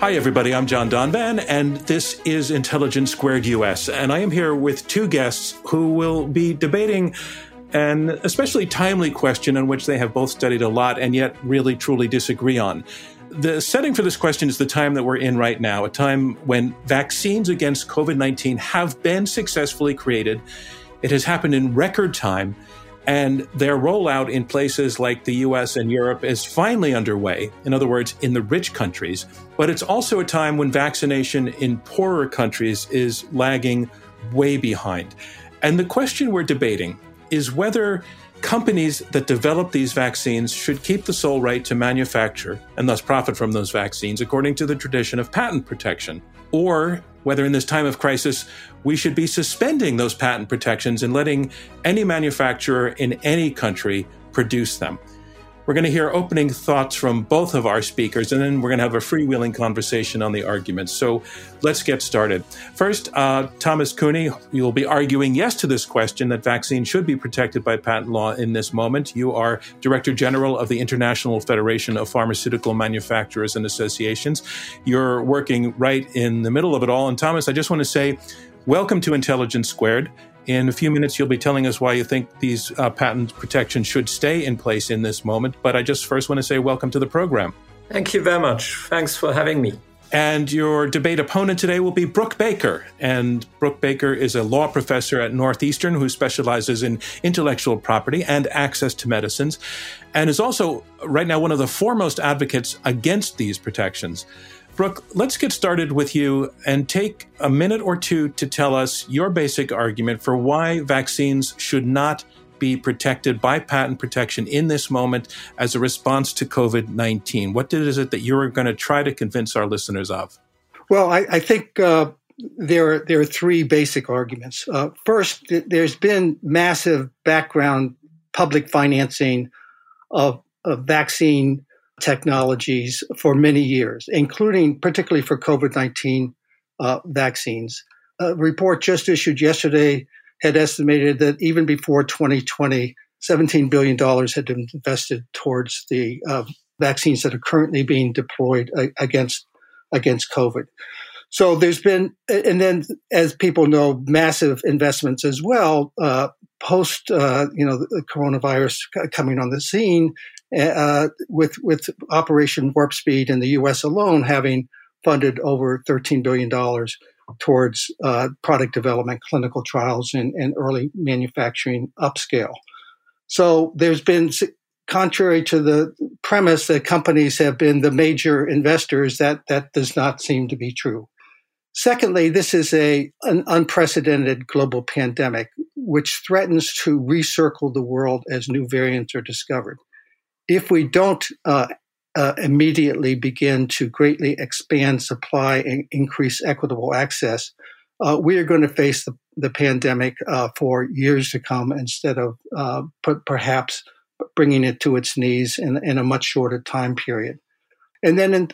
Hi, everybody. I'm John Donvan, and this is Intelligence Squared US. And I am here with two guests who will be debating an especially timely question on which they have both studied a lot and yet really truly disagree on. The setting for this question is the time that we're in right now, a time when vaccines against COVID 19 have been successfully created. It has happened in record time and their rollout in places like the US and Europe is finally underway, in other words, in the rich countries. But it's also a time when vaccination in poorer countries is lagging way behind. And the question we're debating is whether companies that develop these vaccines should keep the sole right to manufacture and thus profit from those vaccines according to the tradition of patent protection, or whether in this time of crisis we should be suspending those patent protections and letting any manufacturer in any country produce them. We're going to hear opening thoughts from both of our speakers, and then we're going to have a freewheeling conversation on the arguments. So let's get started. First, uh, Thomas Cueni, you will be arguing yes to this question that vaccines should be protected by patent law in this moment. You are Director General of the International Federation of Pharmaceutical Manufacturers and Associations. You're working right in the middle of it all. And Thomas, I just want to say, welcome to Intelligence Squared. In a few minutes, you'll be telling us why you think these uh, patent protections should stay in place in this moment. But I just first want to say welcome to the program. Thank you very much. Thanks for having me. And your debate opponent today will be Brooke Baker. And Brooke Baker is a law professor at Northeastern who specializes in intellectual property and access to medicines, and is also right now one of the foremost advocates against these protections. Brooke, let's get started with you and take a minute or two to tell us your basic argument for why vaccines should not be protected by patent protection in this moment as a response to COVID 19. What is it that you're going to try to convince our listeners of? Well, I, I think uh, there, are, there are three basic arguments. Uh, first, there's been massive background public financing of, of vaccine technologies for many years, including particularly for COVID 19 uh, vaccines. A report just issued yesterday had estimated that even before 2020, $17 billion had been invested towards the uh, vaccines that are currently being deployed against, against COVID. So there's been, and then as people know, massive investments as well. Uh, post, uh, you know, the coronavirus coming on the scene, uh, with with Operation Warp Speed in the U.S. alone having funded over 13 billion dollars towards uh, product development, clinical trials, and, and early manufacturing upscale. So there's been contrary to the premise that companies have been the major investors, that that does not seem to be true. Secondly, this is a an unprecedented global pandemic which threatens to recircle the world as new variants are discovered if we don't uh, uh, immediately begin to greatly expand supply and increase equitable access, uh, we are going to face the, the pandemic uh, for years to come instead of uh, perhaps bringing it to its knees in, in, a much shorter time period. And then, in,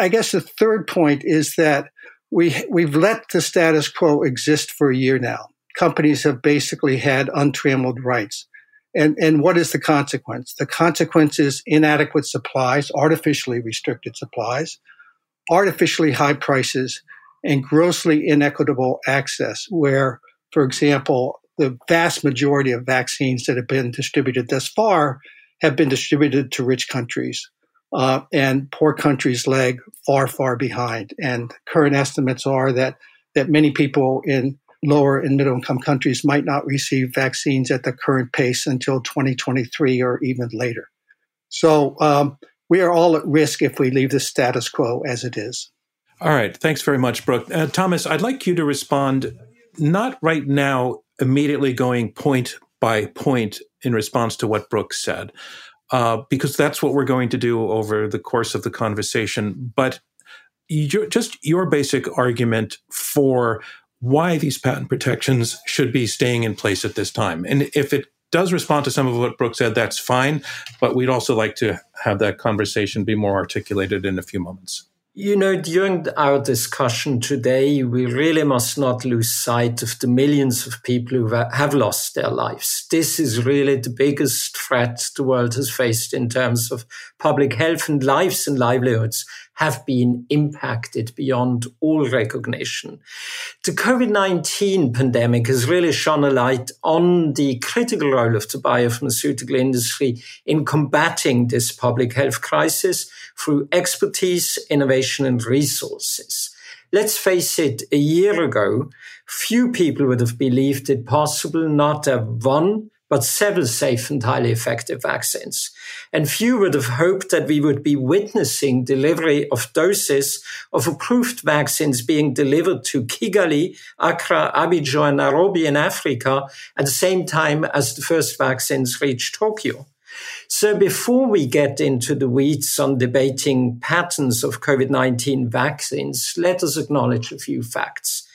I guess the third point is that we we've let the status quo exist for a year now. Companies have basically had untrammeled rights. And, and what is the consequence? The consequence is inadequate supplies, artificially restricted supplies, artificially high prices, and grossly inequitable access, where, for example, the vast majority of vaccines that have been distributed thus far have been distributed to rich countries. Uh, and poor countries lag far, far behind. And current estimates are that that many people in lower and middle income countries might not receive vaccines at the current pace until 2023 or even later. So um, we are all at risk if we leave the status quo as it is. All right. Thanks very much, Brooke. Uh, Thomas, I'd like you to respond, not right now, immediately going point by point in response to what Brooke said. uh, because that's what we're going to do over the course of the conversation. But you, just your basic argument for why these patent protections should be staying in place at this time. And if it does respond to some of what Brooke said, that's fine. But we'd also like to have that conversation be more articulated in a few moments. You know, during our discussion today, we really must not lose sight of the millions of people who have lost their lives. This is really the biggest threat the world has faced in terms of public health and lives and livelihoods have been impacted beyond all recognition. The COVID-19 pandemic has really shone a light on the critical role of the biopharmaceutical industry in combating this public health crisis through expertise, innovation, and resources. Let's face it, a year ago, few people would have believed it possible not to have one but several safe and highly effective vaccines. And few would have hoped that we would be witnessing delivery of doses of approved vaccines being delivered to Kigali, Accra, Abidjan, and Nairobi in Africa at the same time as the first vaccines reach Tokyo. So before we get into the weeds on debating patents of COVID-19 vaccines, let us acknowledge a few facts.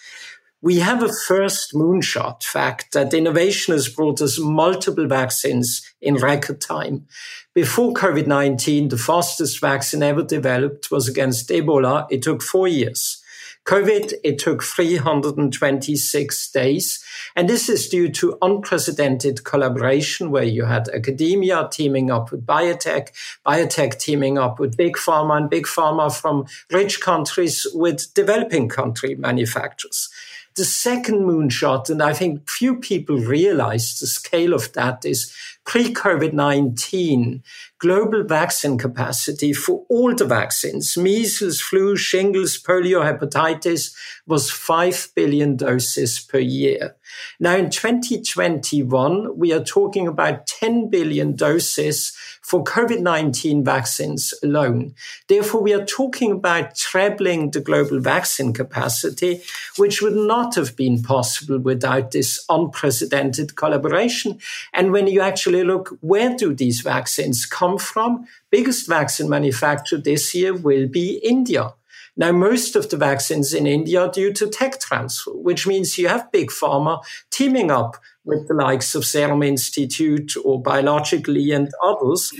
We have a first moonshot fact that innovation has brought us multiple vaccines in record time. Before COVID-19, the fastest vaccine ever developed was against Ebola. It took four years. COVID, it took 326 days. And this is due to unprecedented collaboration where you had academia teaming up with biotech, biotech teaming up with big pharma and big pharma from rich countries with developing country manufacturers. The second moonshot, and I think few people realize the scale of that, is pre COVID 19 global vaccine capacity for all the vaccines, measles, flu, shingles, polio, hepatitis, was 5 billion doses per year. Now in 2021, we are talking about 10 billion doses for COVID-19 vaccines alone. Therefore, we are talking about trebling the global vaccine capacity, which would not have been possible without this unprecedented collaboration. And when you actually look, where do these vaccines come from? Biggest vaccine manufacturer this year will be India. Now, most of the vaccines in India are due to tech transfer, which means you have big pharma teaming up with the likes of Serum Institute or Biologically and others.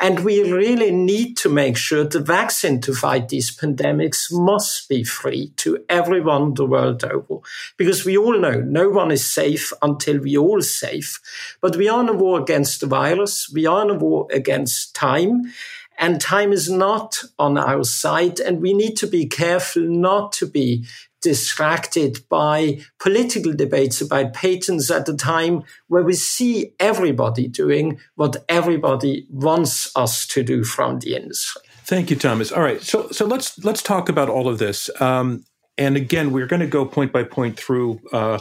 And we really need to make sure the vaccine to fight these pandemics must be free to everyone the world over. Because we all know no one is safe until we all safe. But we are in a war against the virus. We are in a war against time. And time is not on our side. And we need to be careful not to be distracted by political debates about patents at a time where we see everybody doing what everybody wants us to do from the industry. Thank you, Thomas. All right, so so let's let's talk about all of this. Um, and again, we're going to go point by point through uh,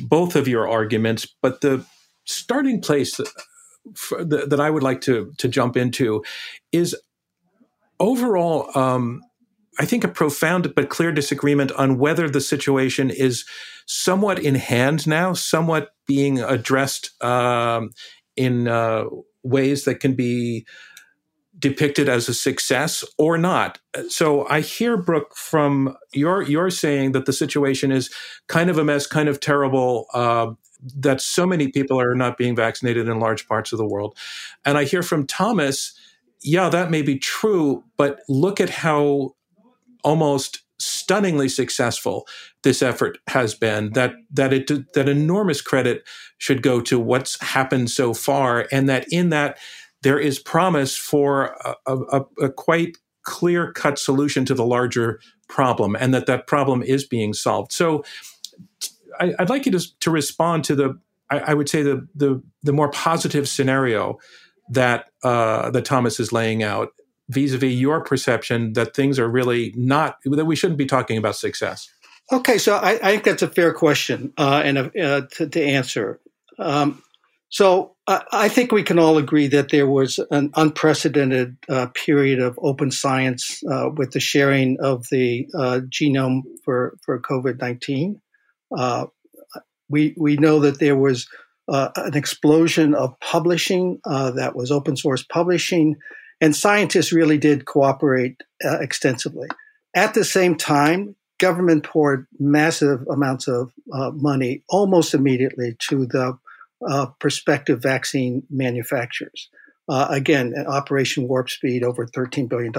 both of your arguments, but the starting place that, that I would like to to jump into is overall. Um, I think, a profound but clear disagreement on whether the situation is somewhat in hand now, somewhat being addressed um, in uh, ways that can be depicted as a success or not. So I hear Brooke from your you're saying that the situation is kind of a mess, kind of terrible. Uh, that so many people are not being vaccinated in large parts of the world, and I hear from Thomas, yeah, that may be true, but look at how almost stunningly successful this effort has been that that it that enormous credit should go to what's happened so far and that in that there is promise for a, a, a quite clear cut solution to the larger problem and that that problem is being solved. So I, would like you to, to respond to the I, I, would say the, the the more positive scenario that uh, that Thomas is laying out vis-a-vis your perception that things are really not that we shouldn't be talking about success? Okay so i, I think that's a fair question uh, and uh, to, to, answer. Um, so I, I, think we can all agree that there was an unprecedented uh, period of open science uh, with the sharing of the uh, genome for, for covid-19 uh, we, we know that there was uh, an explosion of publishing uh, that was open source publishing, and scientists really did cooperate uh, extensively. At the same time, government poured massive amounts of uh, money almost immediately to the uh, prospective vaccine manufacturers. Uh, again, Operation Warp Speed, over $13 billion.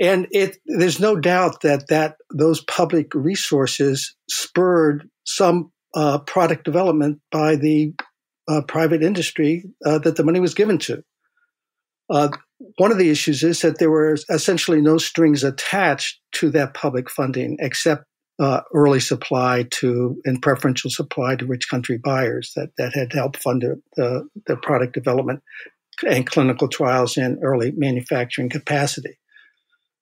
And it, there's no doubt that, that those public resources spurred some uh, product development by the uh, private industry that the money was given to. Uh, one of the issues is that there were essentially no strings attached to that public funding except uh, early supply to and preferential supply to rich country buyers that, that had helped fund the, the, product development and clinical trials and early manufacturing capacity.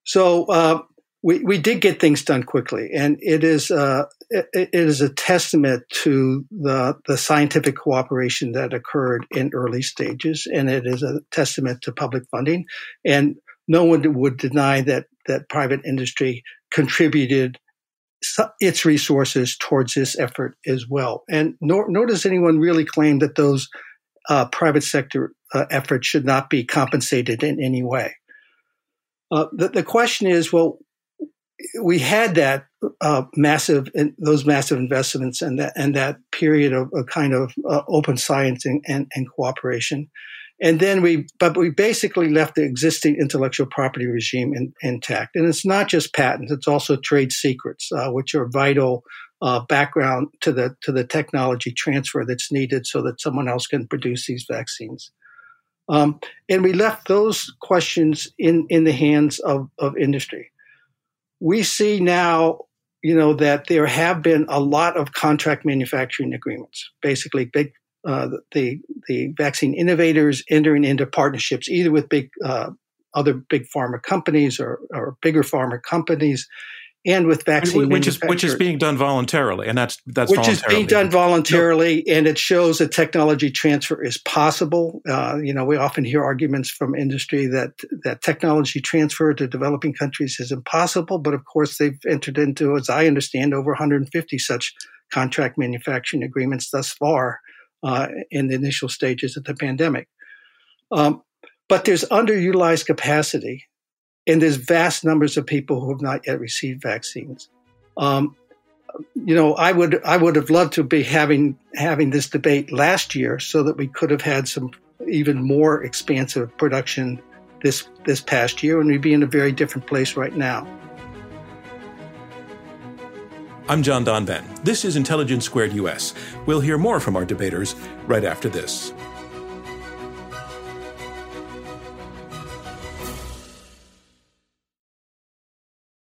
So uh, we, we did get things done quickly, and it is uh, it, it is a testament to the the scientific cooperation that occurred in early stages, and it is a testament to public funding. And no one would deny that that private industry contributed its resources towards this effort as well. And nor, nor does anyone really claim that those uh, private sector uh, efforts should not be compensated in any way. Uh, the, the, question is, well, we had that uh, massive, those massive investments and that and that period of a kind of uh, open science and, and, and, cooperation, and then we, but we basically left the existing intellectual property regime in, intact. And it's not just patents; it's also trade secrets, uh, which are vital uh, background to the to the technology transfer that's needed so that someone else can produce these vaccines. Um, and we left those questions in, in the hands of, of industry. We see now, you know, that there have been a lot of contract manufacturing agreements, basically big, uh, the, the vaccine innovators entering into partnerships either with big, uh, other big pharma companies or, or bigger pharma companies and with vaccine which is which is being done voluntarily, and that's that's which is being done voluntarily, and it shows that technology transfer is possible. Uh, you know, we often hear arguments from industry that that technology transfer to developing countries is impossible, but of course they've entered into, as I understand, over 150 such contract manufacturing agreements thus far uh, in the initial stages of the pandemic. Um, but there's underutilized capacity and there's vast numbers of people who have not yet received vaccines. Um, you know, I would I would have loved to be having having this debate last year so that we could have had some even more expansive production this this past year, and we'd be in a very different place right now. I'm John Donvan. This is Intelligence Squared US. We'll hear more from our debaters right after this.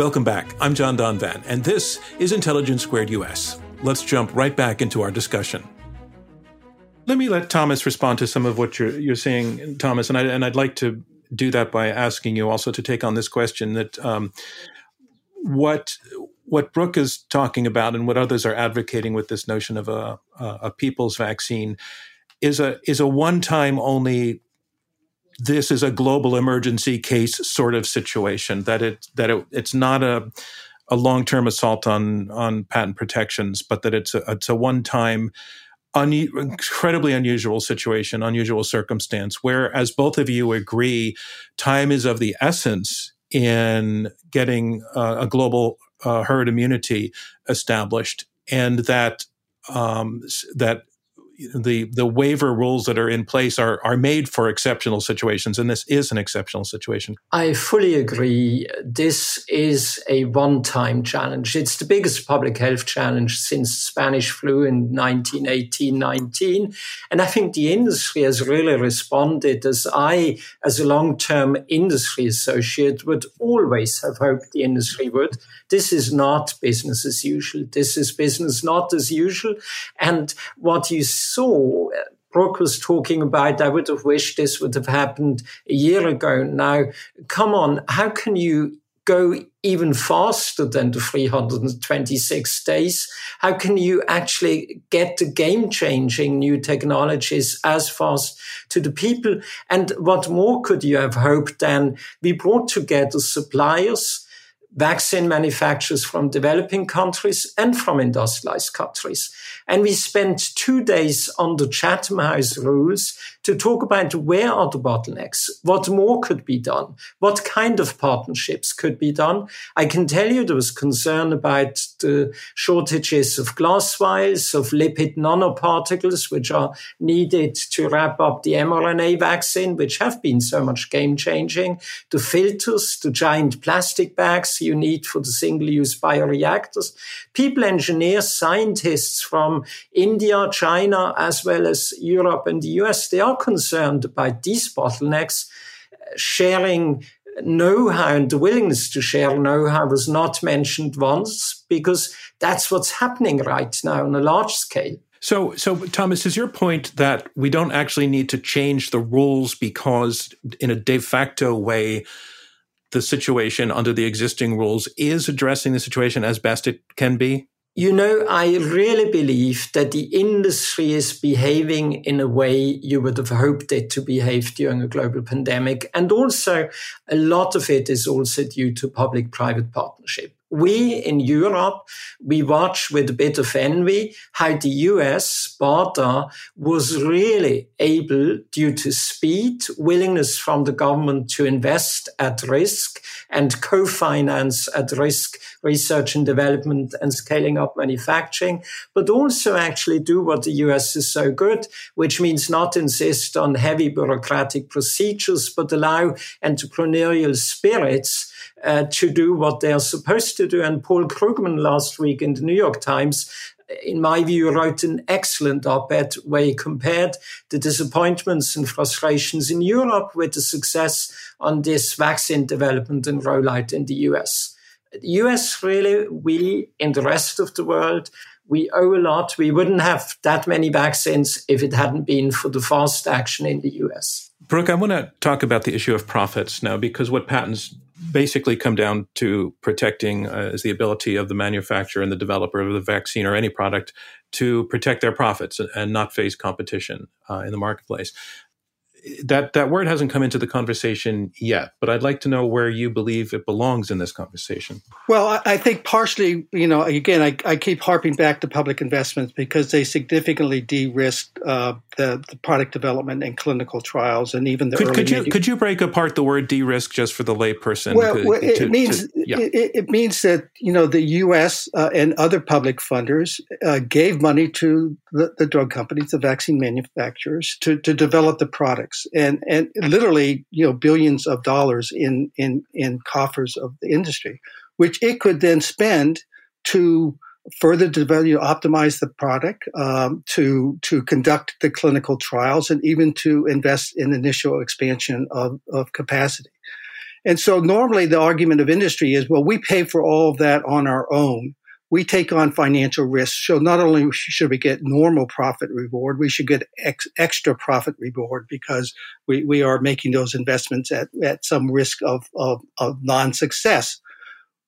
Welcome back. I'm John Donvan, and this is Intelligence Squared US. Let's jump right back into our discussion. Let me let Thomas respond to some of what you're, you're saying, Thomas, and, I, and I'd like to do that by asking you also to take on this question that um, what what Brooke is talking about and what others are advocating with this notion of a, a people's vaccine is a is a one time only this is a global emergency case sort of situation that it that it, it's not a a long term assault on on patent protections, but that it's a it's a one time. Un- incredibly unusual situation, unusual circumstance, where, as both of you agree, time is of the essence in getting uh, a global uh, herd immunity established, and that um, that the the waiver rules that are in place are are made for exceptional situations, and this is an exceptional situation. I fully agree. This is a one-time challenge. It's the biggest public health challenge since Spanish flu in 1918-19, and I think the industry has really responded. As I, as a long-term industry associate, would always have hoped the industry would. This is not business as usual. This is business not as usual, and what you saw, Brooke was talking about, I would have wished this would have happened a year ago. Now, come on, how can you go even faster than the 326 days? How can you actually get the game changing new technologies as fast to the people? And what more could you have hoped than we brought together suppliers, vaccine manufacturers from developing countries and from industrialized countries. And we spent two days on the Chatham House rules to talk about where are the bottlenecks, what more could be done, what kind of partnerships could be done. I can tell you there was concern about the shortages of glass vials, of lipid nanoparticles, which are needed to wrap up the mRNA vaccine, which have been so much game changing, the filters, the giant plastic bags you need for the single use bioreactors. People, engineers, scientists from India, China, as well as Europe and the US, they are concerned about these bottlenecks, sharing know-how and the willingness to share know-how was not mentioned once because that's what's happening right now on a large scale. So, so Thomas, is your point that we don't actually need to change the rules because, in a de facto way, the situation under the existing rules is addressing the situation as best it can be? You know, I really believe that the industry is behaving in a way you would have hoped it to behave during a global pandemic. And also, a lot of it is also due to public private partnership we in Europe, we watch with a bit of envy how the US, BARDA, was really able, due to speed, willingness from the government to invest at risk and co-finance at risk research and development and scaling up manufacturing, but also actually do what the US is so good, which means not insist on heavy bureaucratic procedures, but allow entrepreneurial spirits uh, to do what they are supposed to do. And Paul Krugman last week in the New York Times in my view, wrote an excellent op-ed where he compared the disappointments and frustrations in Europe with the success on this vaccine development and rollout in the US. The US really, we in the rest of the world, we owe a lot. We wouldn't have that many vaccines if it hadn't been for the fast action in the US. Brooke, I want to talk about the issue of profits now because what patents basically come down to protecting uh, is the ability of the manufacturer and the developer of the vaccine or any product to protect their profits and not face competition uh, in the marketplace that that word hasn't come into the conversation yet, but I'd like to know where you believe it belongs in this conversation. Well, I, I think partially, you know, again, I, I, keep harping back to public investments because they significantly de-risk uh, the, the, product development and clinical trials, and even the could, early. Could you could you break apart the word de-risk just for the layperson? Well, well it, to, means to, yeah. it, it, means that you know the U.S. Uh, and other public funders uh, gave money to the, the drug companies, the vaccine manufacturers, to to develop the product products and, and literally, you know, billions of dollars in, in, in coffers of the industry, which it could then spend to further develop, you know, optimize the product, um, to, to conduct the clinical trials and even to invest in initial expansion of, of capacity. And so normally the argument of industry is, well, we pay for all of that on our own we take on financial risks. So not only should we get normal profit reward, we should get ex- extra profit reward because we, we are making those investments at, at some risk of, of, of non-success.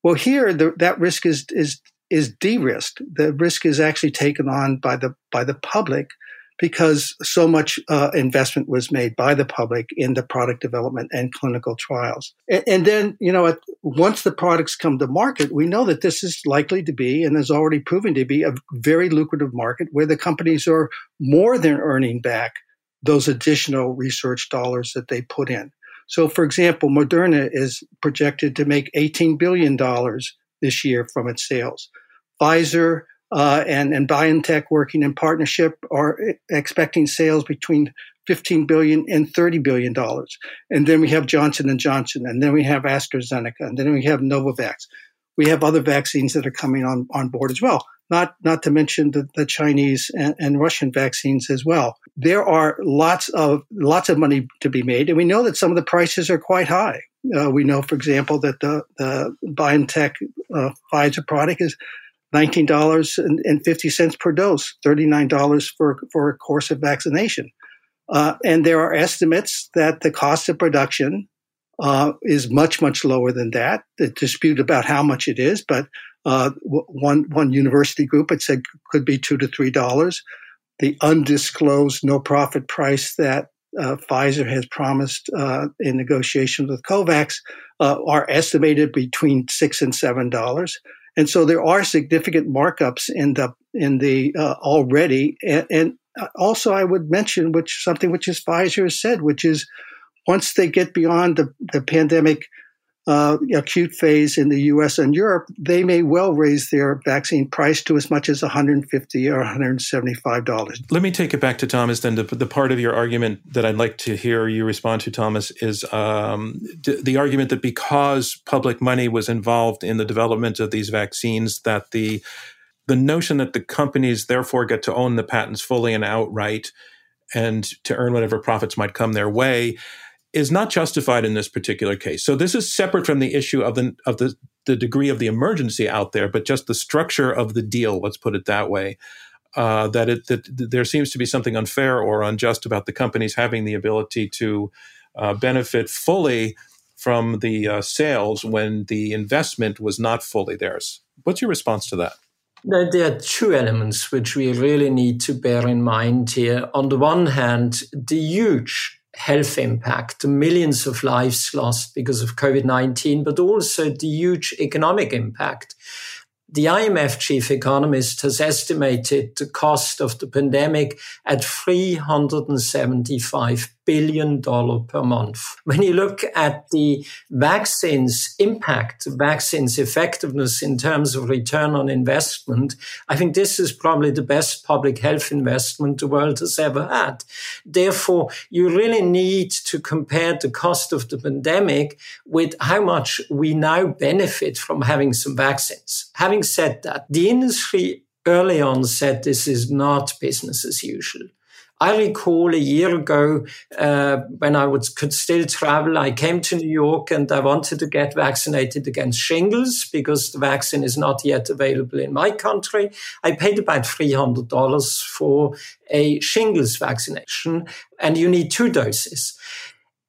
Well, here the, that risk is, is, is de-risked. The risk is actually taken on by the, by the public because so much uh, investment was made by the public in the product development and clinical trials. And, and then, you know, at, once the products come to market, we know that this is likely to be and is already proven to be a very lucrative market where the companies are more than earning back those additional research dollars that they put in. So, for example, Moderna is projected to make $18 billion this year from its sales. Pfizer uh, and, and BioNTech working in partnership are expecting sales between 15 billion and 30 billion dollars. And then we have Johnson and Johnson, and then we have AstraZeneca, and then we have Novavax. We have other vaccines that are coming on, on board as well. Not, not to mention the, the Chinese and, and Russian vaccines as well. There are lots of, lots of money to be made. And we know that some of the prices are quite high. Uh, we know, for example, that the, the BioNTech uh, Pfizer product is $19.50 per dose, $39 for, for a course of vaccination. Uh, and there are estimates that the cost of production uh, is much, much lower than that. The dispute about how much it is, but uh, one one university group had said could be two to three dollars. The undisclosed no profit price that uh, Pfizer has promised uh, in negotiations with COVAX uh, are estimated between six and seven dollars. And so there are significant markups in the in the uh, already. And, and, also, I would mention which something which is Pfizer has said, which is once they get beyond the, the pandemic uh, acute phase in the U.S. and Europe, they may well raise their vaccine price to as much as 150 or 175 dollars. Let me take it back to Thomas. Then the, the, part of your argument that I'd like to hear you respond to, Thomas, is um, d- the argument that because public money was involved in the development of these vaccines, that the the notion that the companies therefore get to own the patents fully and outright and to earn whatever profits might come their way is not justified in this particular case. So this is separate from the issue of the of the the degree of the emergency out there, but just the structure of the deal. Let's put it that way. Uh, that it that there seems to be something unfair or unjust about the companies having the ability to uh, benefit fully from the uh, sales when the investment was not fully theirs. What's your response to that? There are two elements which we really need to bear in mind here. On the one hand, the huge health impact, the millions of lives lost because of COVID 19, but also the huge economic impact. The IMF chief economist has estimated the cost of the pandemic at $375 billion dollars per month. When you look at the vaccines impact, vaccines effectiveness in terms of return on investment, I think this is probably the best public health investment the world has ever had. Therefore, you really need to compare the cost of the pandemic with how much we now benefit from having some vaccines. Having having said that, the industry early on said this is not business as usual. I recall a year ago uh, when I could still travel, I came to New York and I wanted to get vaccinated against shingles because the vaccine is not yet available in my country. I paid about $300 for a shingles vaccination and you need two doses.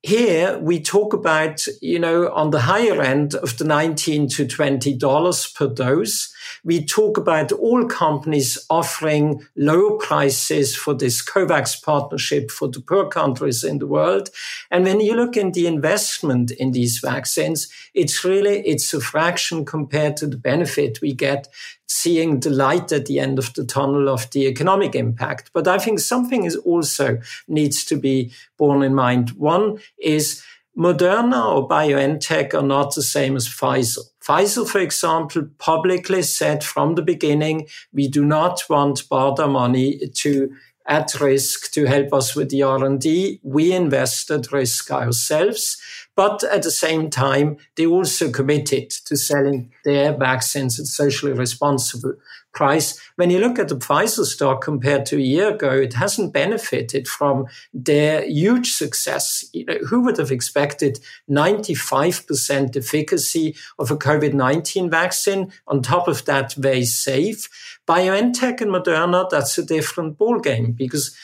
Here we talk about, you know, on the higher end of the 19 to $20 per dose. We talk about all companies offering low prices for this COVAX partnership for the poor countries in the world. And when you look in the investment in these vaccines, it's really, it's a fraction compared to the benefit we get seeing the light at the end of the tunnel of the economic impact. But I think something is also needs to be borne in mind. One is Moderna or BioNTech are not the same as Pfizer. Pfizer, for example, publicly said from the beginning, we do not want BARDA money to at risk to help us with the R&D. We invested risk ourselves. But at the same time, they also committed to selling their vaccines at socially responsible price. When you look at the Pfizer stock compared to a year ago, it hasn't benefited from their huge success. You know, who would have expected 95% efficacy of a COVID-19 vaccine? On top of that, very safe. BioNTech and Moderna, that's a different ballgame because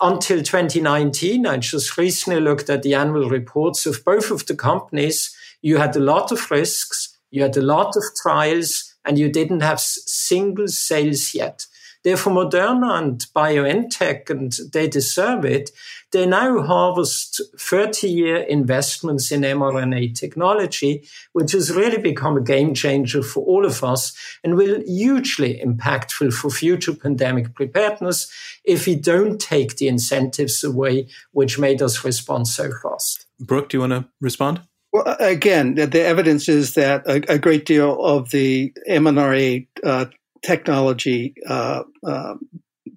until 2019, I just recently looked at the annual reports of both of the companies. You had a lot of risks, you had a lot of trials, and you didn't have single sales yet. Therefore, Moderna and BioNTech, and they deserve it, they now harvest 30 year investments in mRNA technology, which has really become a game changer for all of us and will hugely impactful for future pandemic preparedness if we don't take the incentives away which made us respond so fast. Brooke, do you want to respond? Well, again, the, the evidence is that a, a, great deal of the mRNA uh, technology uh, uh,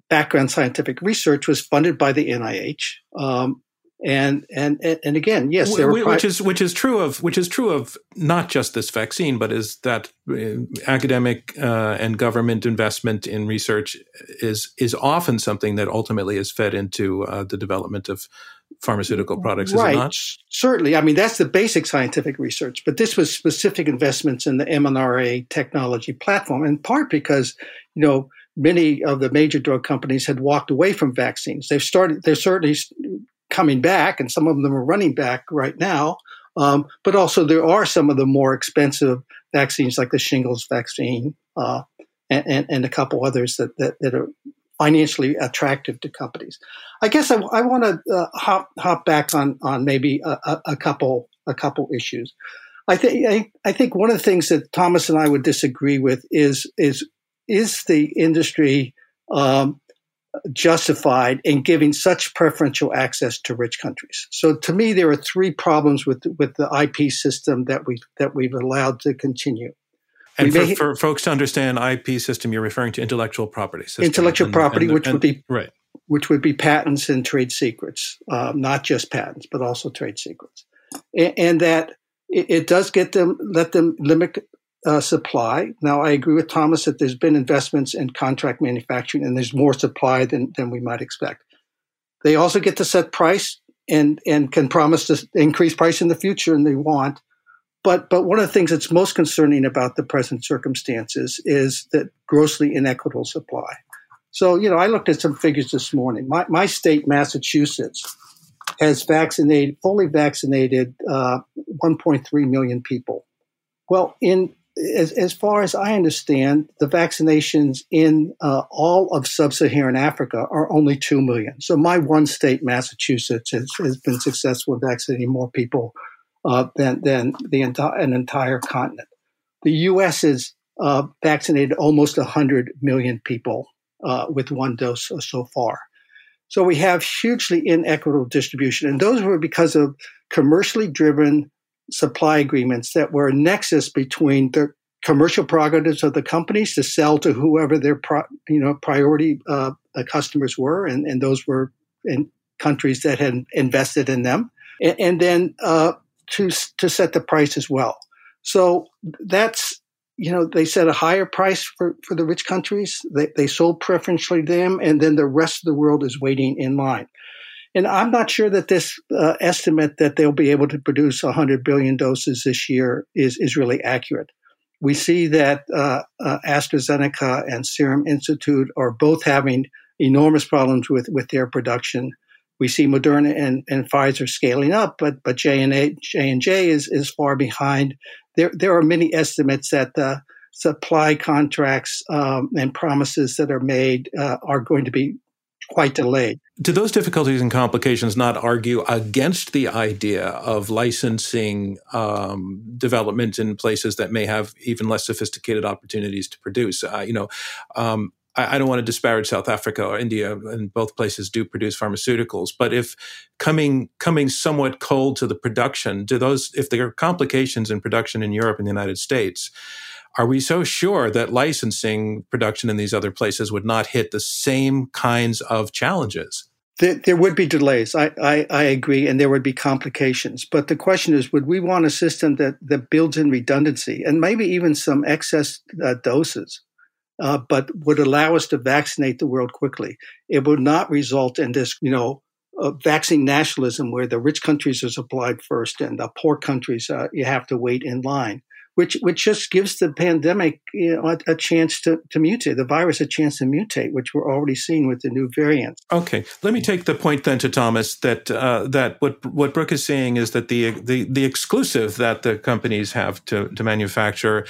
background scientific research was funded by the NIH. Um, and and and again, yes, there were which is which is true of which is true of not just this vaccine, but is that uh, academic uh, and government investment in research is is often something that ultimately is fed into uh, the development of pharmaceutical products, right. Certainly. I mean, that's the basic scientific research, but this was specific investments in the mRNA technology platform, in part because, you know, many of the major drug companies had walked away from vaccines. They've started, they're certainly coming back, and some of them are running back right now. Um, but also, there are some of the more expensive vaccines, like the shingles vaccine, uh, and, and, and, a couple others that, that, that are financially attractive to companies. I guess I, I want to uh, hop hop back on on maybe a, a, couple a couple issues. I think I, I, think one of the things that Thomas and I would disagree with is is is the industry um, justified in giving such preferential access to rich countries. So to me, there are three problems with with the IP system that we that we've allowed to continue. And for, for, folks to understand IP system, you're referring to intellectual property system. Intellectual and, property, and, which and, would be right. which would be patents and trade secrets, uh, not just patents, but also trade secrets, and, that it, it, does get them let them limit uh, supply. Now, I agree with Thomas that there's been investments in contract manufacturing, and there's more supply than than we might expect. They also get to set price and and can promise to increase price in the future, and they want but but one of the things that's most concerning about the present circumstances is that grossly inequitable supply. So you know, I looked at some figures this morning. My my state, Massachusetts, has vaccinated fully vaccinated uh, 1.3 million people. Well, in as, as far as I understand, the vaccinations in uh, all of sub-Saharan Africa are only two million. So my one state, Massachusetts, has, has been successful in vaccinating more people uh, than, than the enti- an entire continent. The U.S. has uh, vaccinated almost 100 million people uh, with one dose so far. So we have hugely inequitable distribution. And those were because of commercially driven supply agreements that were a nexus between the commercial prerogatives of the companies to sell to whoever their pro, you know priority uh, customers were, and, and those were in countries that had invested in them, and, and then uh, to to set the price as well. So that's you know they set a higher price for, for the rich countries. They they sold preferentially to them, and then the rest of the world is waiting in line. And I'm not sure that this uh, estimate that they'll be able to produce 100 billion doses this year is is really accurate. We see that uh, uh, AstraZeneca and Serum Institute are both having enormous problems with with their production. We see Moderna and, and Pfizer scaling up, but but J and J and J is is far behind. There there are many estimates that the supply contracts um, and promises that are made uh, are going to be quite delayed. Do those difficulties and complications not argue against the idea of licensing um, development in places that may have even less sophisticated opportunities to produce? Uh, you know, um, I, don't want to disparage South Africa or India, and both places do produce pharmaceuticals. But if coming coming somewhat cold to the production, do those if there are complications in production in Europe and the United States, are we so sure that licensing production in these other places would not hit the same kinds of challenges? There, there would be delays. I, I, I, agree, and there would be complications. But the question is, would we want a system that, that builds in redundancy and maybe even some excess uh, doses? Uh, but would allow us to vaccinate the world quickly. It would not result in this, you know, uh, vaccine nationalism where the rich countries are supplied first and the poor countries uh, you have to wait in line. Which, which just gives the pandemic you know, a, a, chance to, to mutate, the virus a chance to mutate, which we're already seeing with the new variants. Okay, let me take the point then to Thomas that uh, that what what Brooke is saying is that the the the exclusive that the companies have to to manufacture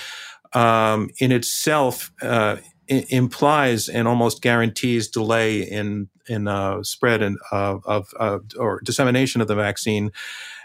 um, in itself uh, I- implies and almost guarantees delay in in uh, spread and of or dissemination of the vaccine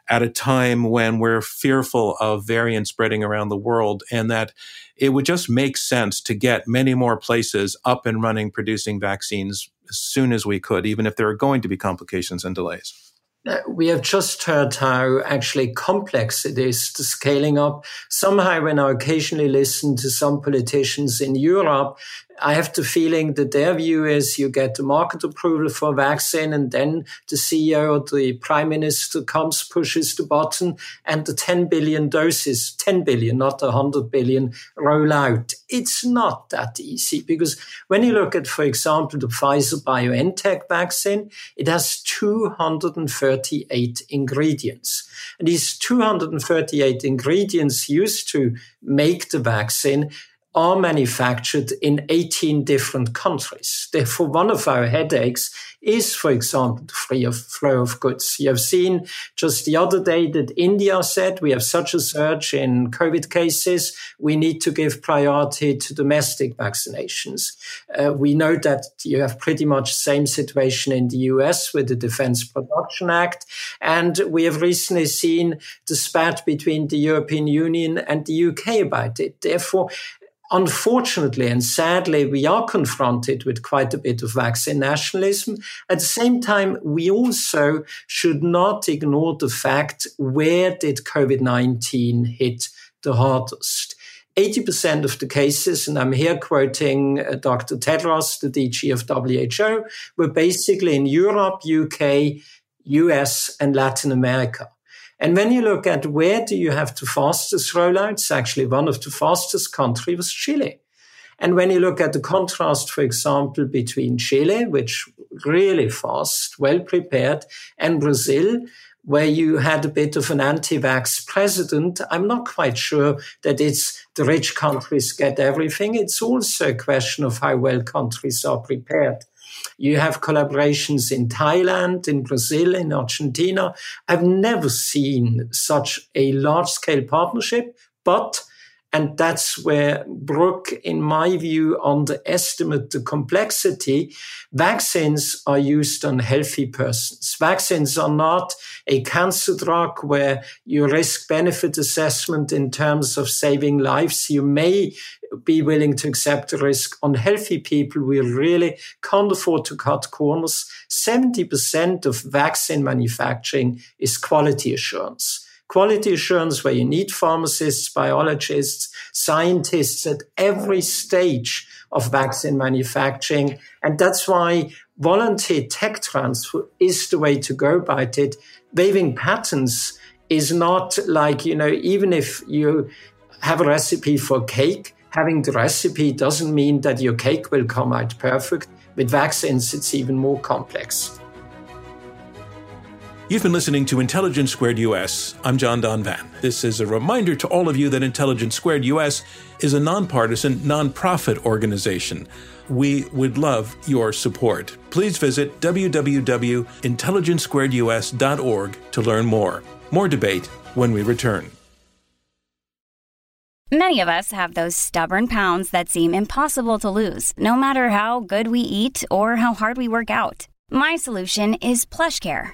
at a time when we're fearful of variants spreading around the world, and that it would just make sense to get many more places up and running producing vaccines as soon as we could, even if there are going to be complications and delays. Uh, we have just heard how actually complex it is to scaling up. Somehow, when I occasionally listen to some politicians in Europe, I have the feeling that their view is you get the market approval for vaccine and then the CEO or the prime minister comes, pushes the button and the 10 billion doses, 10 billion, not 100 billion roll out. It's not that easy because when you look at, for example, the Pfizer BioNTech vaccine, it has 238 ingredients. And these 238 ingredients used to make the vaccine are manufactured in 18 different countries. Therefore, one of our headaches is, for example, the free of flow of goods. You have seen just the other day that India said we have such a surge in COVID cases. We need to give priority to domestic vaccinations. Uh, we know that you have pretty much the same situation in the US with the Defense Production Act. And we have recently seen the spat between the European Union and the UK about it. Therefore, Unfortunately and sadly, we are confronted with quite a bit of vaccine nationalism. At the same time, we also should not ignore the fact where did COVID-19 hit the hardest? 80% of the cases, and I'm here quoting uh, Dr. Tedros, the DG of WHO, were basically in Europe, UK, US, and Latin America. And when you look at where do you have the fastest rollouts, actually one of the fastest countries was Chile. And when you look at the contrast, for example, between Chile, which really fast, well prepared, and Brazil, where you had a bit of an anti-vax president, I'm not quite sure that it's the rich countries get everything. It's also a question of how well countries are prepared. You have collaborations in Thailand, in Brazil, in Argentina. I've never seen such a large scale partnership, but and that's where Brooke, in my view, underestimate the complexity. Vaccines are used on healthy persons. Vaccines are not a cancer drug where you risk benefit assessment in terms of saving lives. You may be willing to accept the risk on healthy people. We really can't afford to cut corners. 70% of vaccine manufacturing is quality assurance quality assurance where you need pharmacists, biologists, scientists at every stage of vaccine manufacturing. And that's why volunteer tech transfer is the way to go about it. Waiving patents is not like, you know, even if you have a recipe for cake, having the recipe doesn't mean that your cake will come out perfect. With vaccines, it's even more complex. You've been listening to Intelligence Squared US. I'm John Donvan. This is a reminder to all of you that Intelligence Squared US is a nonpartisan, nonprofit organization. We would love your support. Please visit www.intelligencesquaredus.org to learn more. More debate when we return. Many of us have those stubborn pounds that seem impossible to lose, no matter how good we eat or how hard we work out. My solution is PlushCare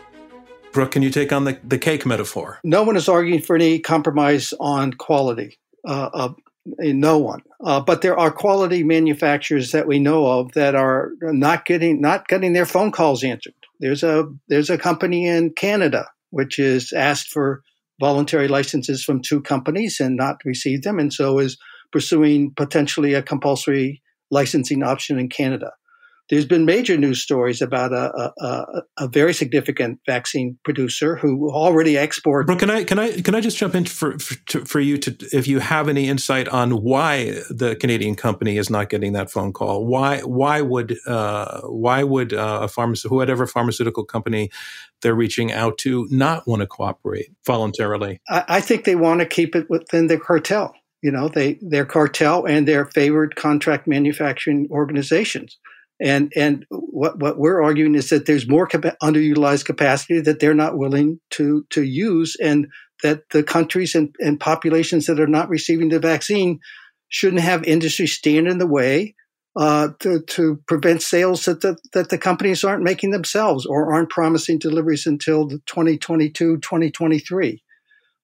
Brooke, can you take on the, the cake metaphor? No one is arguing for any compromise on quality. Uh, uh, no one. Uh, but there are quality manufacturers that we know of that are not getting not getting their phone calls answered. There's a there's a company in Canada which is asked for voluntary licenses from two companies and not received them, and so is pursuing potentially a compulsory licensing option in Canada there's been major news stories about a, a, a, very significant vaccine producer who already exports. Brooke, can I can I can I just jump in for for, to, for, you to if you have any insight on why the Canadian company is not getting that phone call? Why why would uh, why would uh, a pharmaceutical whatever pharmaceutical company they're reaching out to not want to cooperate voluntarily? I, I think they want to keep it within the cartel. You know, they their cartel and their favored contract manufacturing organizations. And and what what we're arguing is that there's more underutilized capacity that they're not willing to to use, and that the countries and, and populations that are not receiving the vaccine shouldn't have industry stand in the way uh, to, to prevent sales that the, that the companies aren't making themselves or aren't promising deliveries until 2022, 2023.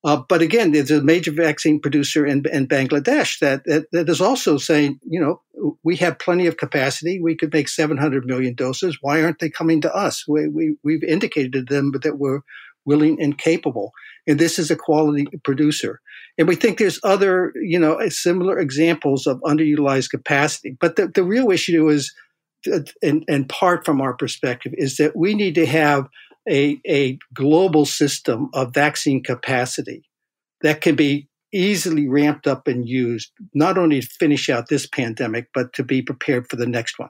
Uh, but again, there's a major vaccine producer in, in Bangladesh that, that, that is also saying, you know, we have plenty of capacity. We could make 700 million doses. Why aren't they coming to us? We, we, we've indicated to them that we're willing and capable. And this is a quality producer. And we think there's other, you know, similar examples of underutilized capacity. But the, the real issue is, in, in part from our perspective, is that we need to have a, a global system of vaccine capacity that can be easily ramped up and used, not only to finish out this pandemic, but to be prepared for the next one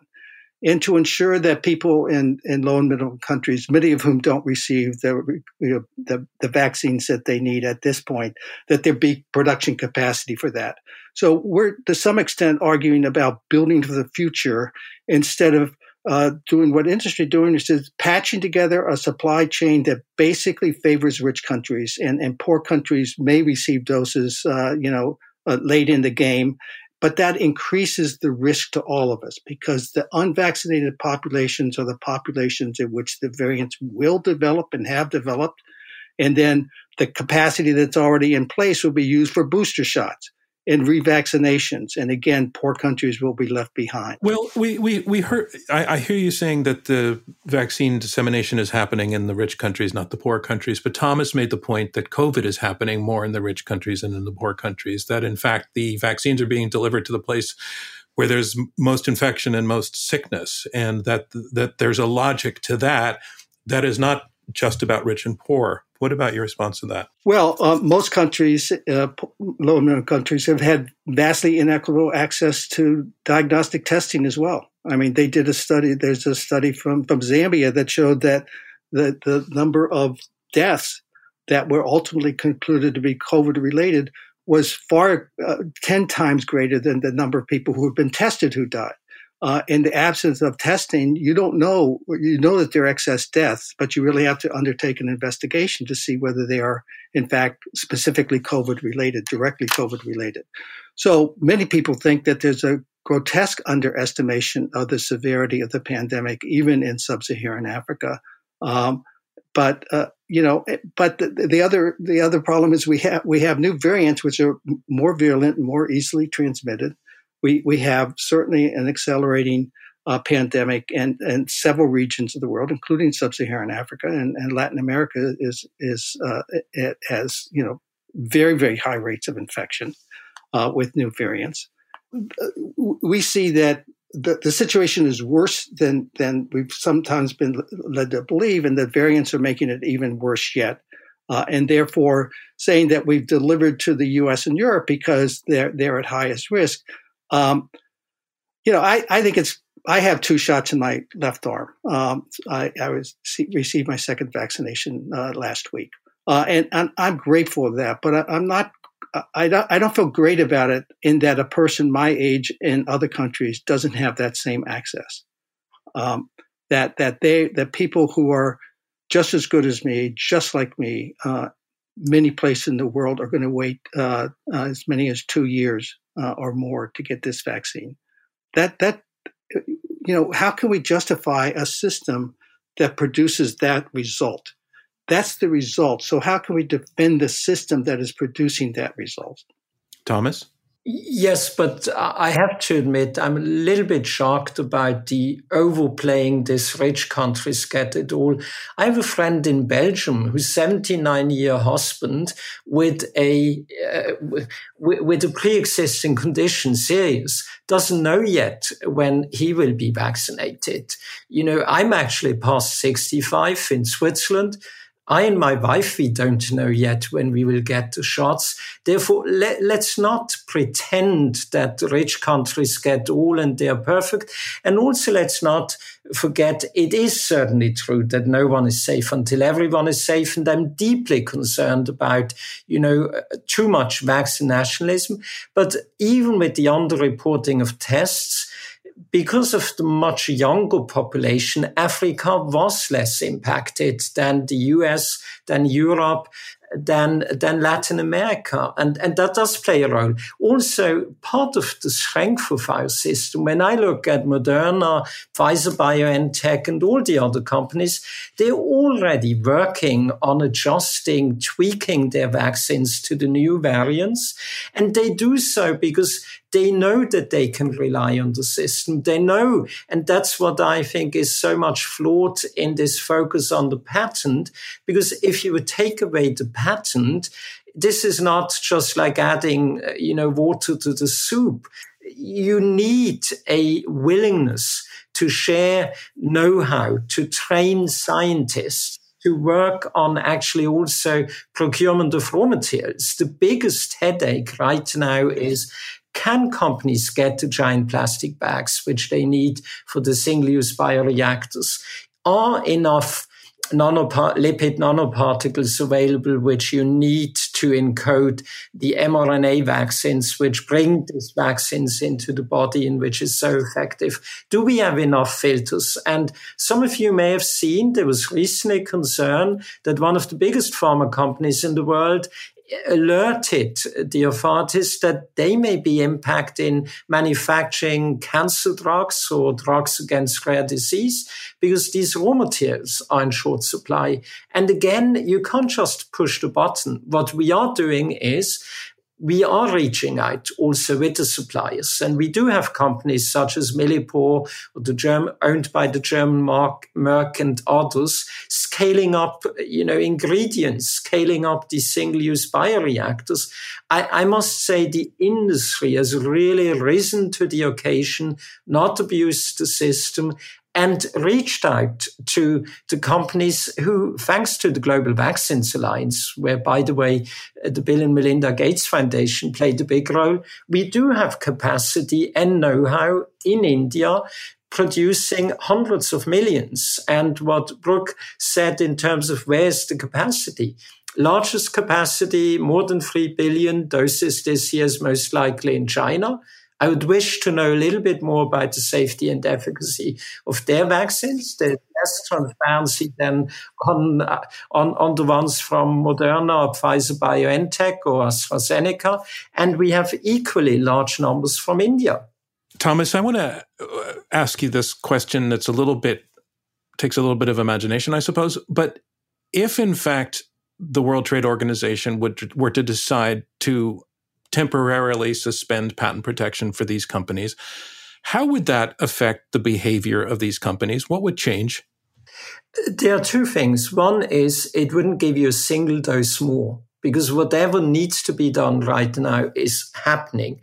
and to ensure that people in, in low and middle countries, many of whom don't receive the, you know, the, the vaccines that they need at this point, that there be production capacity for that. So we're to some extent arguing about building for the future instead of uh, doing what industry doing is patching together a supply chain that basically favors rich countries and, and poor countries may receive doses, uh, you know, uh, late in the game but that increases the risk to all of us because the unvaccinated populations are the populations in which the variants will develop and have developed. And then the capacity that's already in place will be used for booster shots and revaccinations. And again, poor countries will be left behind. Well, we, we, we heard, I, I, hear you saying that the vaccine dissemination is happening in the rich countries, not the poor countries. But Thomas made the point that COVID is happening more in the rich countries than in the poor countries, that in fact the vaccines are being delivered to the place where there's most infection and most sickness, and that, that there's a logic to that that is not just about rich and poor. What about your response to that? Well, uh, most countries, uh, low income countries, have had vastly inequitable access to diagnostic testing as well. I mean, they did a study. There's a study from from Zambia that showed that the the number of deaths that were ultimately concluded to be COVID related was far uh, ten times greater than the number of people who have been tested who died uh, in the absence of testing, you don't know, you know that there are excess deaths, but you really have to undertake an investigation to see whether they are, in fact, specifically COVID related, directly COVID related. So many people think that there's a grotesque underestimation of the severity of the pandemic, even in sub-Saharan Africa. Um, but uh, you know, but the, the, other the other problem is we have we have new variants which are more virulent, and more easily transmitted we, we have certainly an accelerating uh, pandemic and, and several regions of the world, including sub-Saharan Africa and, and Latin America is, is, uh, it has, you know, very, very high rates of infection uh, with new variants. We see that the, the situation is worse than, than we've sometimes been led to believe, and the variants are making it even worse yet. Uh, and therefore saying that we've delivered to the U.S. and Europe because they're they're at highest risk um, you know, I, I think it's, I have two shots in my left arm. Um, I, I was received my second vaccination uh, last week, uh, and, and, I'm grateful for that. But I, am not. I don't. I don't feel great about it in that a person my age in other countries doesn't have that same access. Um, that that they that people who are just as good as me, just like me, uh, many places in the world are going to wait uh, uh, as many as two years uh, or more to get this vaccine. That that you know, how can we justify a system that produces that result? That's the result. So how can we defend the system that is producing that result? Thomas? Yes, but I have to admit, I'm a little bit shocked about the overplaying this rich countries get it all. I have a friend in Belgium who's 79 year husband with a, uh, with a pre-existing condition, serious, doesn't know yet when he will be vaccinated. You know, I'm actually past 65 in Switzerland. I and my wife, we don't know yet when we will get the shots. Therefore, let, us not pretend that rich countries get all and they're perfect. And also, let's not forget it is certainly true that no one is safe until everyone is safe. And I'm deeply concerned about, you know, too much vaccine nationalism. But even with the underreporting of tests, because of the much younger population, Africa was less impacted than the US, than Europe, than than Latin America, and and that does play a role. Also, part of the strength of our system. When I look at Moderna, Pfizer, BioNTech, and all the other companies, they're already working on adjusting, tweaking their vaccines to the new variants, and they do so because they know that they can rely on the system. They know, and that's what I think is so much flawed in this focus on the patent, because if you would take away the patent, this is not just like adding, uh, you know, water to the soup. You need a willingness to share know-how, to train scientists to work on actually also procurement of raw materials. The biggest headache right now is can companies get the giant plastic bags which they need for the single-use bioreactors? Are enough lipid nanoparticles available which you need to encode the mRNA vaccines which bring these vaccines into the body and which is so effective? Do we have enough filters? And some of you may have seen there was recently concern that one of the biggest pharma companies in the world alerted the authorities that they may be impacting manufacturing cancer drugs or drugs against rare disease because these raw materials are in short supply. And again, you can't just push the button. What we are doing is we are reaching out also with the suppliers. And we do have companies such as Millipore, the German, owned by the German Mark, Merck and others, scaling up, you know, ingredients, scaling up these single-use bioreactors. I, I must say the industry has really risen to the occasion, not abused the system, and reached out to the companies who, thanks to the Global Vaccines Alliance, where, by the way, the Bill and Melinda Gates Foundation played a big role, we do have capacity and know-how in India producing hundreds of millions. And what Brooke said in terms of where's the capacity? Largest capacity, more than 3 billion doses this year is most likely in China. I would wish to know a little bit more about the safety and efficacy of their vaccines. There's less transparency than on, on, on the ones from Moderna, Pfizer, BioNTech, or AstraZeneca. And we have equally large numbers from India. Thomas, I want to uh, ask you this question that's a little bit, takes a little bit of imagination, I suppose. But if in fact the World Trade Organization would, were to decide to temporarily suspend patent protection for these companies. How would that affect the behavior of these companies? What would change? There are two things. One is it wouldn't give you a single dose more because whatever needs to be done right now is happening.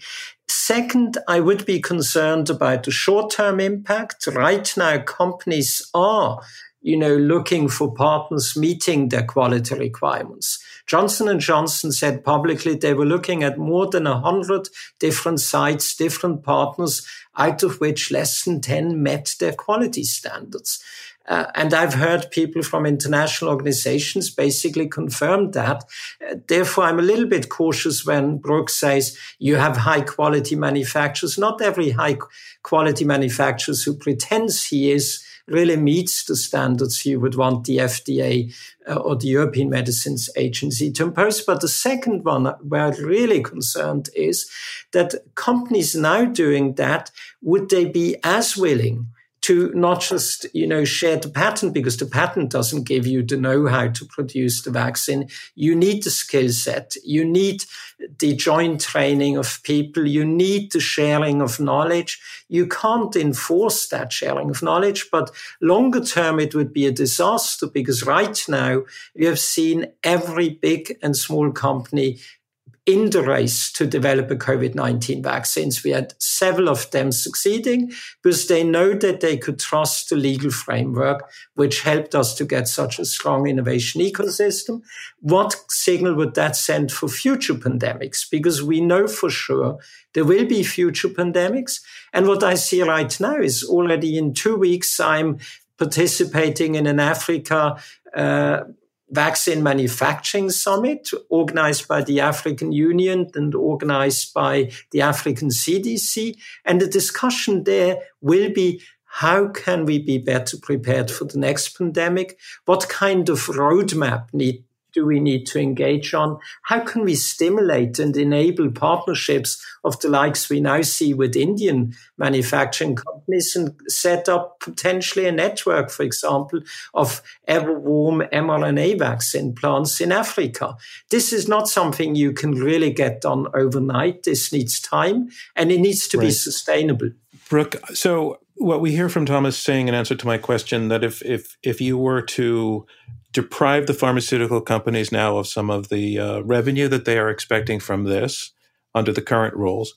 Second, I would be concerned about the short term impact. Right now, companies are you know, looking for partners meeting their quality requirements. Johnson & Johnson said publicly they were looking at more than 100 different sites, different partners, out of which less than 10 met their quality standards. Uh, and I've heard people from international organizations basically confirm that. Uh, therefore, I'm a little bit cautious when Brooks says you have high quality manufacturers. Not every high quality manufacturer who pretends he is really meets the standards you would want the FDA uh, or the European Medicines Agency to impose. But the second one where I'm really concerned is that companies now doing that, would they be as willing to not just, you know, share the patent because the patent doesn't give you the know-how to produce the vaccine. You need the skill set. You need the joint training of people. You need the sharing of knowledge. You can't enforce that sharing of knowledge, but longer term, it would be a disaster because right now we have seen every big and small company in the race to develop a COVID-19 vaccines. We had several of them succeeding because they know that they could trust the legal framework, which helped us to get such a strong innovation ecosystem. What signal would that send for future pandemics? Because we know for sure there will be future pandemics. And what I see right now is already in two weeks, I'm participating in an Africa uh, vaccine manufacturing summit organized by the African Union and organized by the African CDC. And the discussion there will be how can we be better prepared for the next pandemic? What kind of roadmap need, do we need to engage on? How can we stimulate and enable partnerships of the likes we now see with Indian manufacturing companies and set up potentially a network, for example, of ever warm mRNA vaccine plants in Africa? This is not something you can really get done overnight. This needs time and it needs to right. be sustainable. Brooke, so what we hear from Thomas saying in answer to my question that if if if you were to deprive the pharmaceutical companies now of some of the uh, revenue that they are expecting from this under the current rules,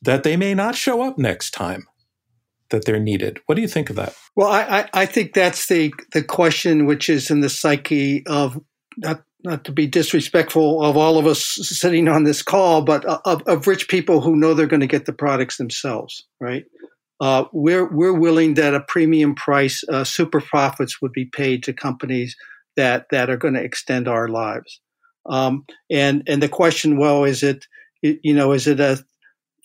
that they may not show up next time that they're needed. What do you think of that? Well, I, I think that's the, the question which is in the psyche of not not to be disrespectful of all of us sitting on this call, but of, of rich people who know they're going to get the products themselves, right? Uh, we're we're willing that a premium price, uh, super profits would be paid to companies that that are going to extend our lives. Um, and and the question, well, is it you know is it a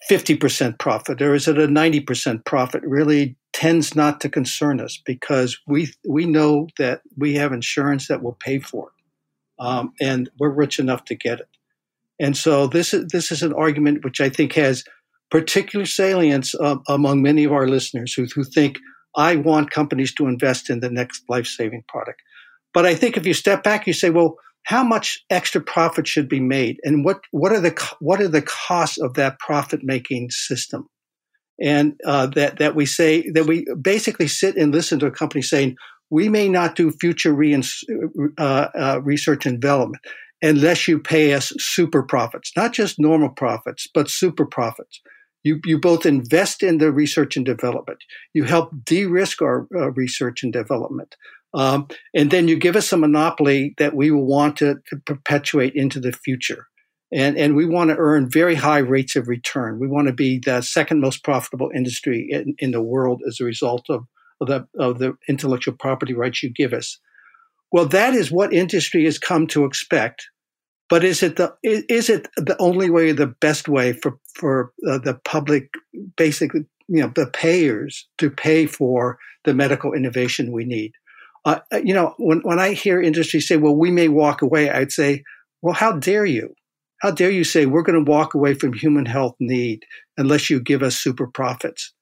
50% profit or is it a 90% profit really tends not to concern us because we we know that we have insurance that will pay for it um, and we're rich enough to get it and so this is this is an argument which I think has particular salience uh, among many of our listeners who, who think I want companies to invest in the next life saving product but I think if you step back, you say, well, how much extra profit should be made, and what what are the what are the costs of that profit making system? And uh, that that we say that we basically sit and listen to a company saying we may not do future re- uh, uh, research and development unless you pay us super profits, not just normal profits, but super profits. You, you both invest in the research and development. You help de-risk our uh, research and development. Um, and then you give us a monopoly that we will want to, to, perpetuate into the future. And, and we want to earn very high rates of return. We want to be the second most profitable industry in, in the world as a result of, of, the, of the intellectual property rights you give us. Well, that is what industry has come to expect. But is it the is it the only way, the best way for for uh, the public, basically, you know, the payers to pay for the medical innovation we need? Uh, uh, you know, when, when I hear industry say, well, we may walk away, I'd say, well, how dare you? How dare you say we're going to walk away from human health need unless you give us super profits?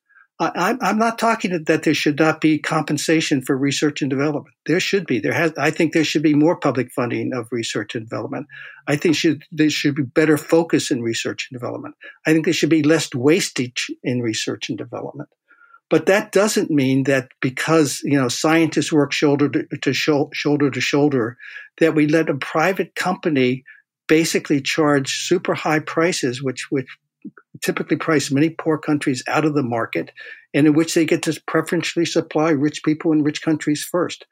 I, am not talking that there should not be compensation for research and development. There should be. There has. I think there should be more public funding of research and development. I think should there should be better focus in research and development. I think there should be less wastage in research and development. But that doesn't mean that because you know scientists work shoulder to, to shoulder to shoulder, that we let a private company basically charge super high prices, which which typically price many poor countries out of the market, and in which they get to preferentially supply rich people in rich countries first.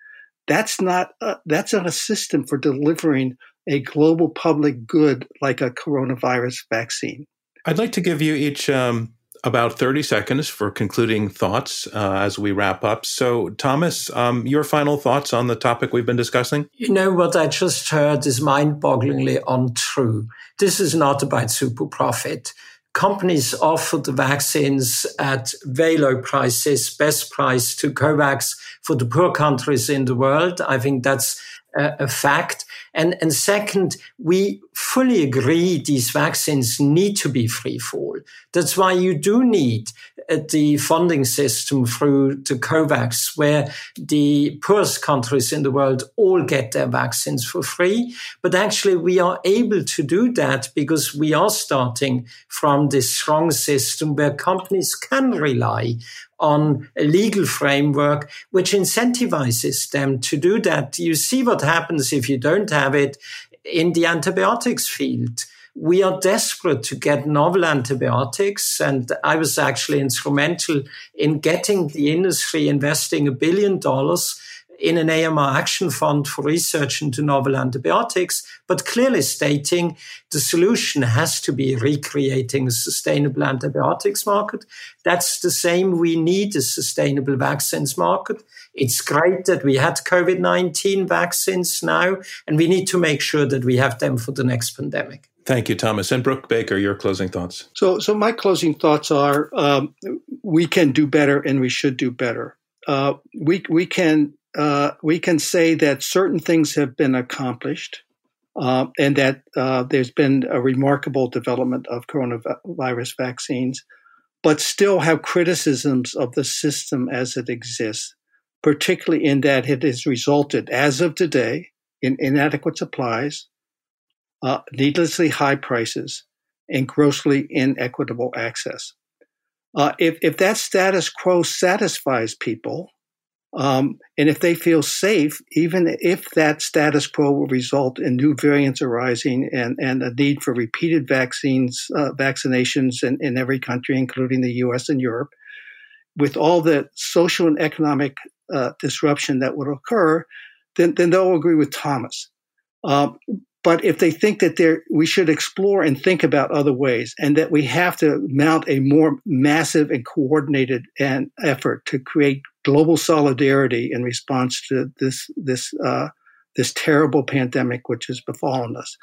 That's not a, that's not a system for delivering a global public good like a coronavirus vaccine. I'd like to give you each um, about 30 seconds for concluding thoughts uh, as we wrap up. So, Thomas, um, your final thoughts on the topic we've been discussing? You know, what I just heard is mind bogglingly untrue. This is not about super profit. Companies offer the vaccines at very low prices, best price to COVAX for the poor countries in the world. I think that's a, a fact. And, and second, we fully agree these vaccines need to be free fall. That's why you do need uh, the funding system through the COVAX, where the poorest countries in the world all get their vaccines for free. But actually, we are able to do that because we are starting from this strong system where companies can rely on a legal framework which incentivizes them to do that. You see what happens if you don't have it in the antibiotics field. We are desperate to get novel antibiotics. And I was actually instrumental in getting the industry investing a billion dollars in an AMR action fund for research into novel antibiotics, but clearly stating the solution has to be recreating a sustainable antibiotics market. That's the same. We need a sustainable vaccines market. It's great that we had COVID-19 vaccines now, and we need to make sure that we have them for the next pandemic. Thank you, Thomas. And Brooke Baker, your closing thoughts. So, so my closing thoughts are: um, we can do better, and we should do better. Uh, we we can uh, we can say that certain things have been accomplished, uh, and that uh, there's been a remarkable development of coronavirus vaccines, but still have criticisms of the system as it exists, particularly in that it has resulted, as of today, in inadequate supplies uh, needlessly high prices, and grossly inequitable access. Uh, if, if that status quo satisfies people, um, and if they feel safe, even if that status quo will result in new variants arising and, and a need for repeated vaccines, uh, vaccinations in, in every country, including the US and Europe, with all the social and economic uh, disruption that would occur, then, then they'll agree with Thomas. Um, but if they think that there, we should explore and think about other ways, and that we have to mount a more massive and coordinated and effort to create global solidarity in response to this this uh, this terrible pandemic which has befallen us.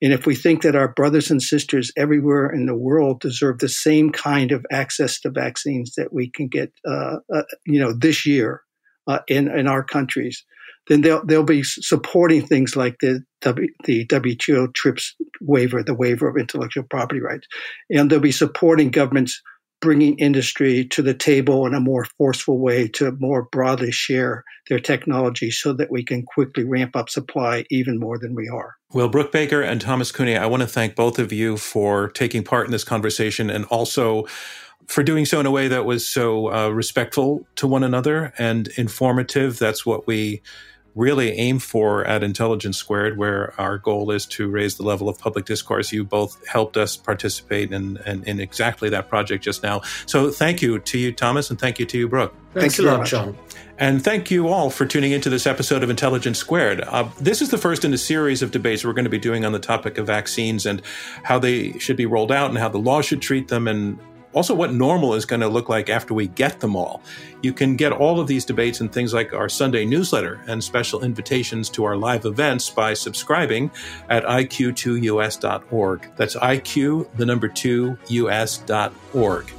And if we think that our brothers and sisters everywhere in the world deserve the same kind of access to vaccines that we can get, uh, uh, you know, this year uh, in in our countries, then they'll they'll be supporting things like the the WTO TRIPS waiver, the waiver of intellectual property rights, and they'll be supporting governments bringing industry to the table in a more forceful way to more broadly share their technology so that we can quickly ramp up supply even more than we are. Well, Brooke Baker and Thomas Cueni, I want to thank both of you for taking part in this conversation and also for doing so in a way that was so uh, respectful to one another and informative. That's what we really aim for at Intelligence Squared, where our goal is to raise the level of public discourse. You both helped us participate in, in, in exactly that project just now. So thank you to you, Thomas, and thank you to you, Brooke. Thanks, Thanks a lot, John. And thank you all for tuning into this episode of Intelligence Squared. Uh, this is the first in a series of debates we're going to be doing on the topic of vaccines and how they should be rolled out and how the law should treat them and also what normal is going to look like after we get them all. You can get all of these debates and things like our Sunday newsletter and special invitations to our live events by subscribing at iq2us.org. That's iq, the number 2, us.org.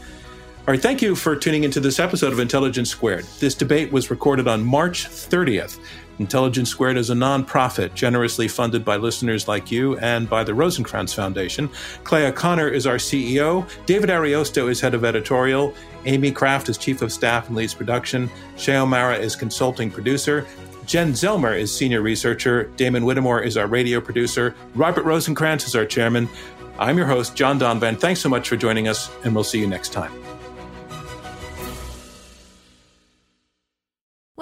All right, thank you for tuning into this episode of Intelligence Squared. This debate was recorded on March 30th. Intelligence Squared is a nonprofit generously funded by listeners like you and by the Rosenkranz Foundation. Clea Conner is our CEO. David Ariosto is head of editorial. Amy Kraft is chief of staff and leads production. Shay O'Mara is consulting producer. Jen Zelmer is senior researcher. Damon Whittemore is our radio producer. Robert Rosenkranz is our chairman. I'm your host, John Donvan. Thanks so much for joining us, and we'll see you next time.